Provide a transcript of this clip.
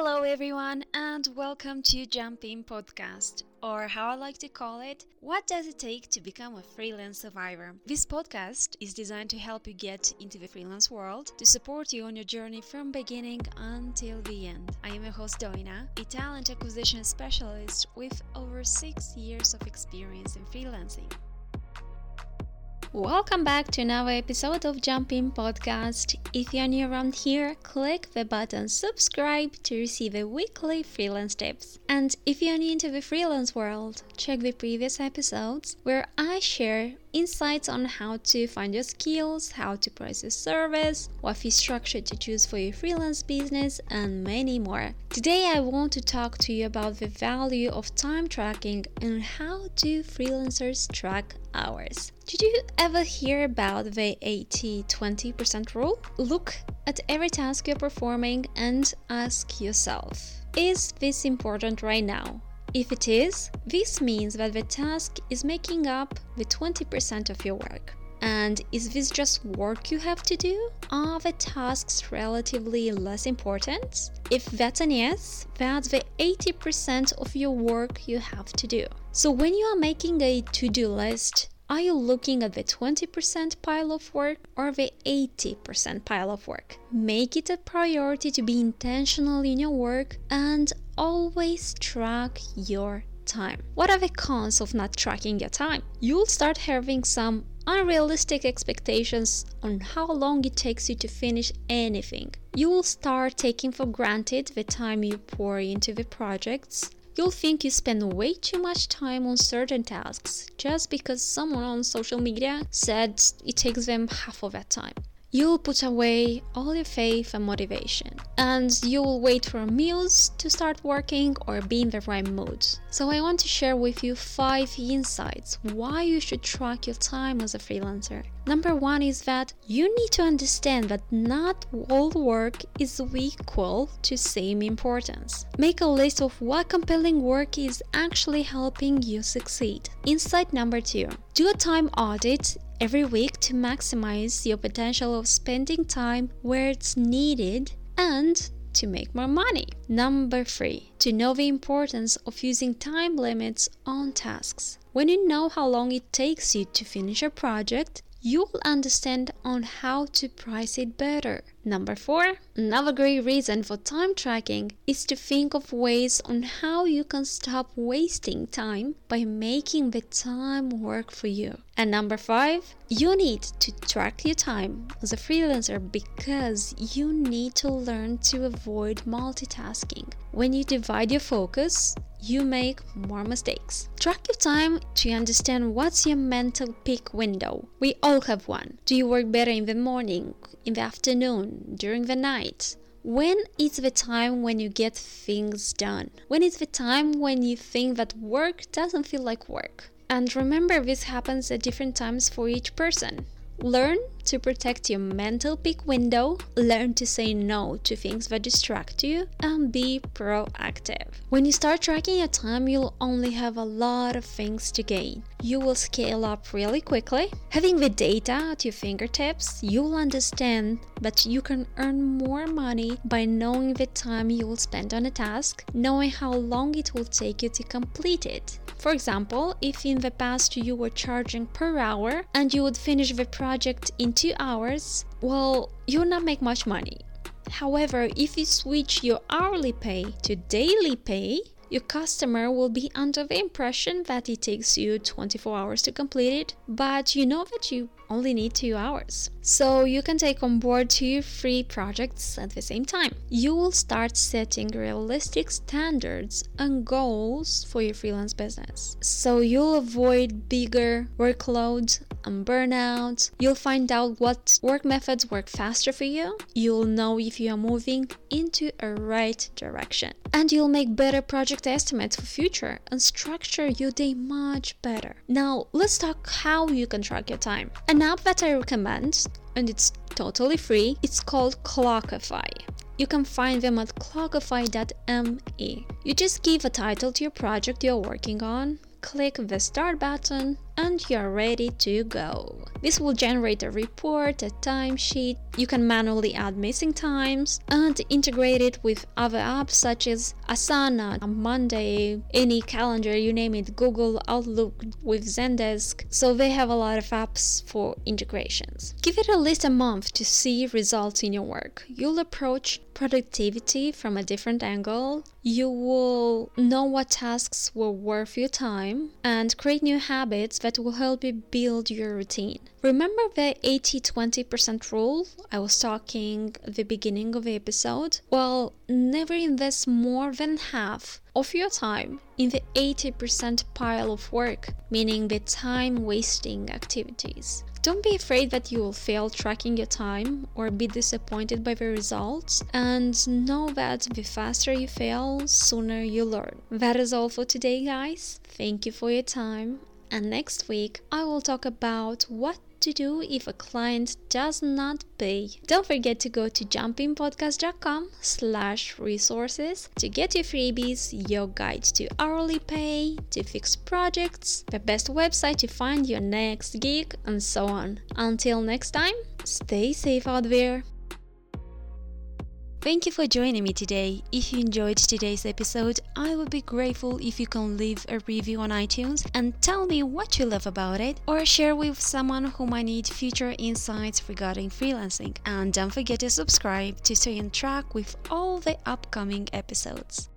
Hello, everyone, and welcome to Jump In Podcast, or how I like to call it, What Does It Take to Become a Freelance Survivor? This podcast is designed to help you get into the freelance world, to support you on your journey from beginning until the end. I am your host, Doina, a talent acquisition specialist with over six years of experience in freelancing. Welcome back to another episode of Jump In Podcast. If you're new around here, click the button subscribe to receive the weekly freelance tips. And if you're new into the freelance world, check the previous episodes where I share insights on how to find your skills, how to price your service, what fee structure to choose for your freelance business, and many more. Today, I want to talk to you about the value of time tracking and how do freelancers track hours. Did you ever hear about the 80 20% rule? Look at every task you're performing and ask yourself Is this important right now? If it is, this means that the task is making up the 20% of your work. And is this just work you have to do? Are the tasks relatively less important? If that's an yes, that's the 80% of your work you have to do. So when you are making a to do list, are you looking at the 20% pile of work or the 80% pile of work? Make it a priority to be intentional in your work and always track your time. What are the cons of not tracking your time? You'll start having some unrealistic expectations on how long it takes you to finish anything. You will start taking for granted the time you pour into the projects You'll think you spend way too much time on certain tasks just because someone on social media said it takes them half of that time you'll put away all your faith and motivation, and you'll wait for meals to start working or be in the right mood. So, I want to share with you five insights why you should track your time as a freelancer. Number one is that you need to understand that not all work is equal to same importance. Make a list of what compelling work is actually helping you succeed. Insight number two do a time audit every week to maximize your potential of spending time where it's needed and to make more money. Number three, to know the importance of using time limits on tasks. When you know how long it takes you to finish a project, you'll understand on how to price it better. Number four, another great reason for time tracking is to think of ways on how you can stop wasting time by making the time work for you. And number five, you need to track your time as a freelancer because you need to learn to avoid multitasking. When you divide your focus, you make more mistakes. Track your time to understand what's your mental peak window. We all have one. Do you work better in the morning, in the afternoon, during the night? When is the time when you get things done? When is the time when you think that work doesn't feel like work? And remember, this happens at different times for each person. Learn to protect your mental peak window, learn to say no to things that distract you, and be proactive. When you start tracking your time, you'll only have a lot of things to gain. You will scale up really quickly. Having the data at your fingertips, you'll understand that you can earn more money by knowing the time you will spend on a task, knowing how long it will take you to complete it. For example, if in the past you were charging per hour and you would finish the project in two hours, well, you'll not make much money. However, if you switch your hourly pay to daily pay, your customer will be under the impression that it takes you 24 hours to complete it, but you know that you only need two hours. So you can take on board two free projects at the same time. You will start setting realistic standards and goals for your freelance business. So you'll avoid bigger workloads and burnout. You'll find out what work methods work faster for you. You'll know if you are moving into a right direction. And you'll make better project estimates for future and structure your day much better. Now, let's talk how you can track your time. An app that I recommend, and it's totally free, it's called Clockify. You can find them at clockify.me. You just give a title to your project you're working on, click the start button, and you're ready to go. This will generate a report, a timesheet. You can manually add missing times and integrate it with other apps such as Asana, Monday, any calendar, you name it, Google, Outlook with Zendesk. So they have a lot of apps for integrations. Give it at least a month to see results in your work. You'll approach productivity from a different angle. You will know what tasks were worth your time and create new habits that will help you build your routine. Remember the 80 20% rule I was talking the beginning of the episode? Well, never invest more than half of your time in the 80% pile of work, meaning the time wasting activities. Don't be afraid that you will fail tracking your time or be disappointed by the results, and know that the faster you fail, sooner you learn. That is all for today, guys. Thank you for your time, and next week I will talk about what to do if a client does not pay. Don't forget to go to jumpinpodcast.com slash resources to get your freebies, your guide to hourly pay, to fix projects, the best website to find your next gig, and so on. Until next time, stay safe out there. Thank you for joining me today. If you enjoyed today's episode, I would be grateful if you can leave a review on iTunes and tell me what you love about it or share with someone who might need future insights regarding freelancing. And don't forget to subscribe to stay on track with all the upcoming episodes.